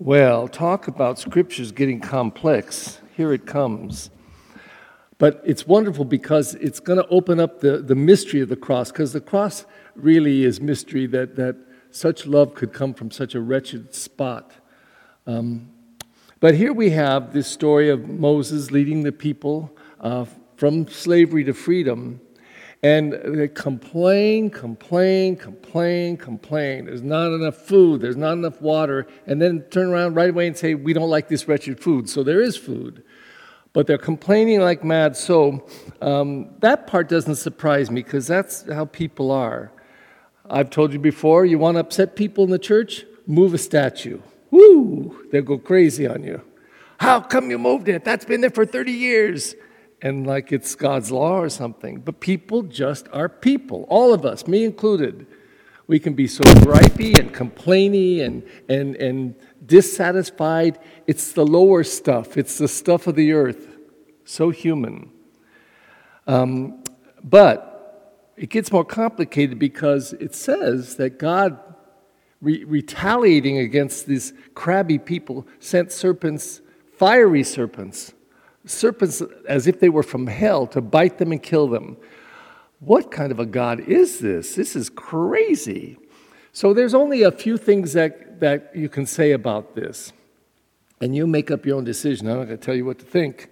Well, talk about scriptures getting complex. Here it comes. But it's wonderful because it's going to open up the, the mystery of the cross, because the cross really is mystery that, that such love could come from such a wretched spot. Um, but here we have this story of Moses leading the people uh, from slavery to freedom. And they complain, complain, complain, complain. There's not enough food, there's not enough water, and then turn around right away and say, We don't like this wretched food. So there is food. But they're complaining like mad. So um, that part doesn't surprise me because that's how people are. I've told you before, you want to upset people in the church? Move a statue. Woo! They'll go crazy on you. How come you moved it? That's been there for 30 years. And like it's God's law or something. But people just are people. All of us, me included. We can be so gripey and complainy and, and, and dissatisfied. It's the lower stuff, it's the stuff of the earth. So human. Um, but it gets more complicated because it says that God re- retaliating against these crabby people, sent serpents, fiery serpents, serpents as if they were from hell to bite them and kill them. What kind of a God is this? This is crazy. So there's only a few things that, that you can say about this. And you make up your own decision. I'm not going to tell you what to think.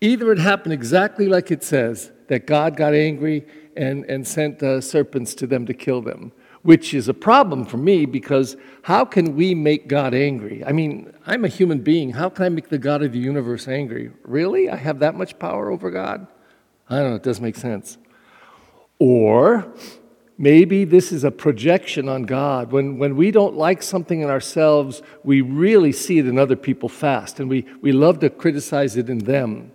Either it happened exactly like it says, that God got angry and, and sent uh, serpents to them to kill them, which is a problem for me because how can we make God angry? I mean, I'm a human being. How can I make the God of the universe angry? Really? I have that much power over God? I don't know, it doesn't make sense. Or maybe this is a projection on God. When, when we don't like something in ourselves, we really see it in other people fast, and we, we love to criticize it in them.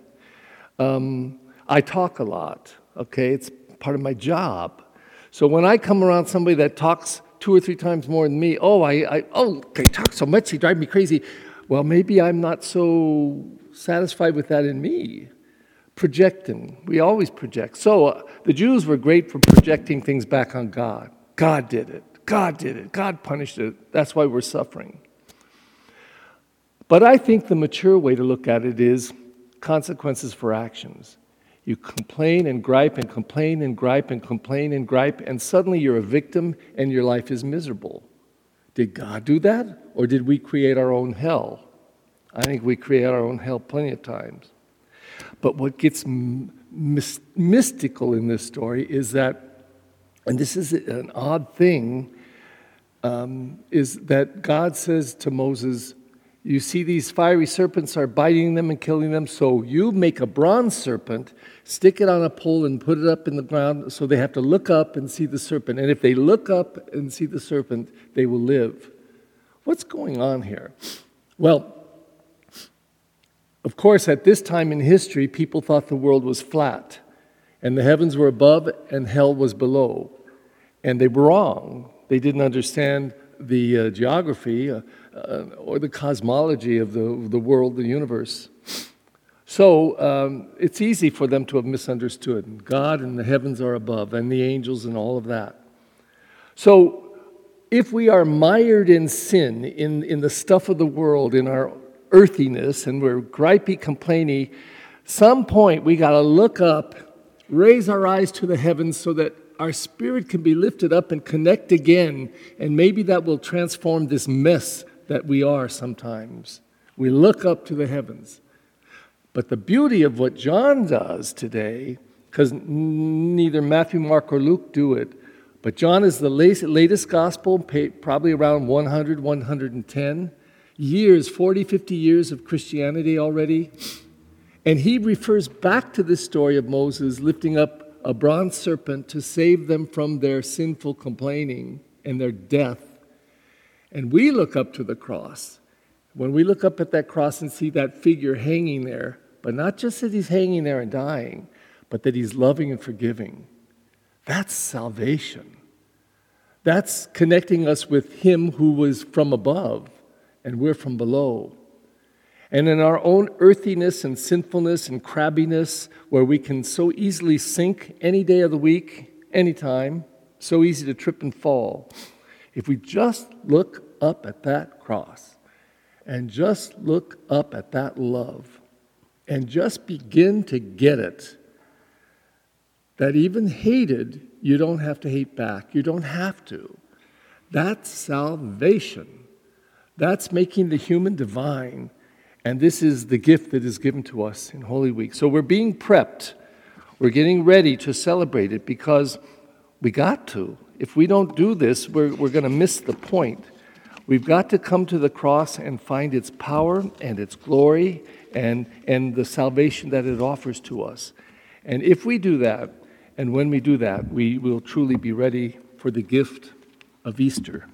Um, I talk a lot, okay? It's part of my job. So when I come around somebody that talks two or three times more than me, oh, I, I oh, they talk so much, they drive me crazy. Well, maybe I'm not so satisfied with that in me. Projecting. We always project. So uh, the Jews were great for projecting things back on God. God did it. God did it. God punished it. That's why we're suffering. But I think the mature way to look at it is consequences for actions. You complain and gripe and complain and gripe and complain and gripe, and suddenly you're a victim and your life is miserable. Did God do that? Or did we create our own hell? I think we create our own hell plenty of times. But what gets mystical in this story is that, and this is an odd thing, um, is that God says to Moses, you see these fiery serpents are biting them and killing them, so you make a bronze serpent, stick it on a pole, and put it up in the ground so they have to look up and see the serpent. And if they look up and see the serpent, they will live. What's going on here? Well, of course, at this time in history, people thought the world was flat, and the heavens were above and hell was below. And they were wrong. They didn't understand the uh, geography. Uh, uh, or the cosmology of the, the world, the universe. So um, it's easy for them to have misunderstood. God and the heavens are above, and the angels and all of that. So if we are mired in sin, in, in the stuff of the world, in our earthiness, and we're gripey, complainy, some point we got to look up, raise our eyes to the heavens so that our spirit can be lifted up and connect again, and maybe that will transform this mess that we are sometimes. We look up to the heavens. But the beauty of what John does today, because neither Matthew, Mark, or Luke do it, but John is the latest gospel, probably around 100, 110 years, 40, 50 years of Christianity already. And he refers back to this story of Moses lifting up a bronze serpent to save them from their sinful complaining and their death and we look up to the cross. When we look up at that cross and see that figure hanging there, but not just that he's hanging there and dying, but that he's loving and forgiving, that's salvation. That's connecting us with him who was from above and we're from below. And in our own earthiness and sinfulness and crabbiness, where we can so easily sink any day of the week, anytime, so easy to trip and fall. If we just look up at that cross and just look up at that love and just begin to get it. That even hated, you don't have to hate back. You don't have to. That's salvation. That's making the human divine. And this is the gift that is given to us in Holy Week. So we're being prepped. We're getting ready to celebrate it because we got to. If we don't do this, we're, we're going to miss the point. We've got to come to the cross and find its power and its glory and, and the salvation that it offers to us. And if we do that, and when we do that, we will truly be ready for the gift of Easter.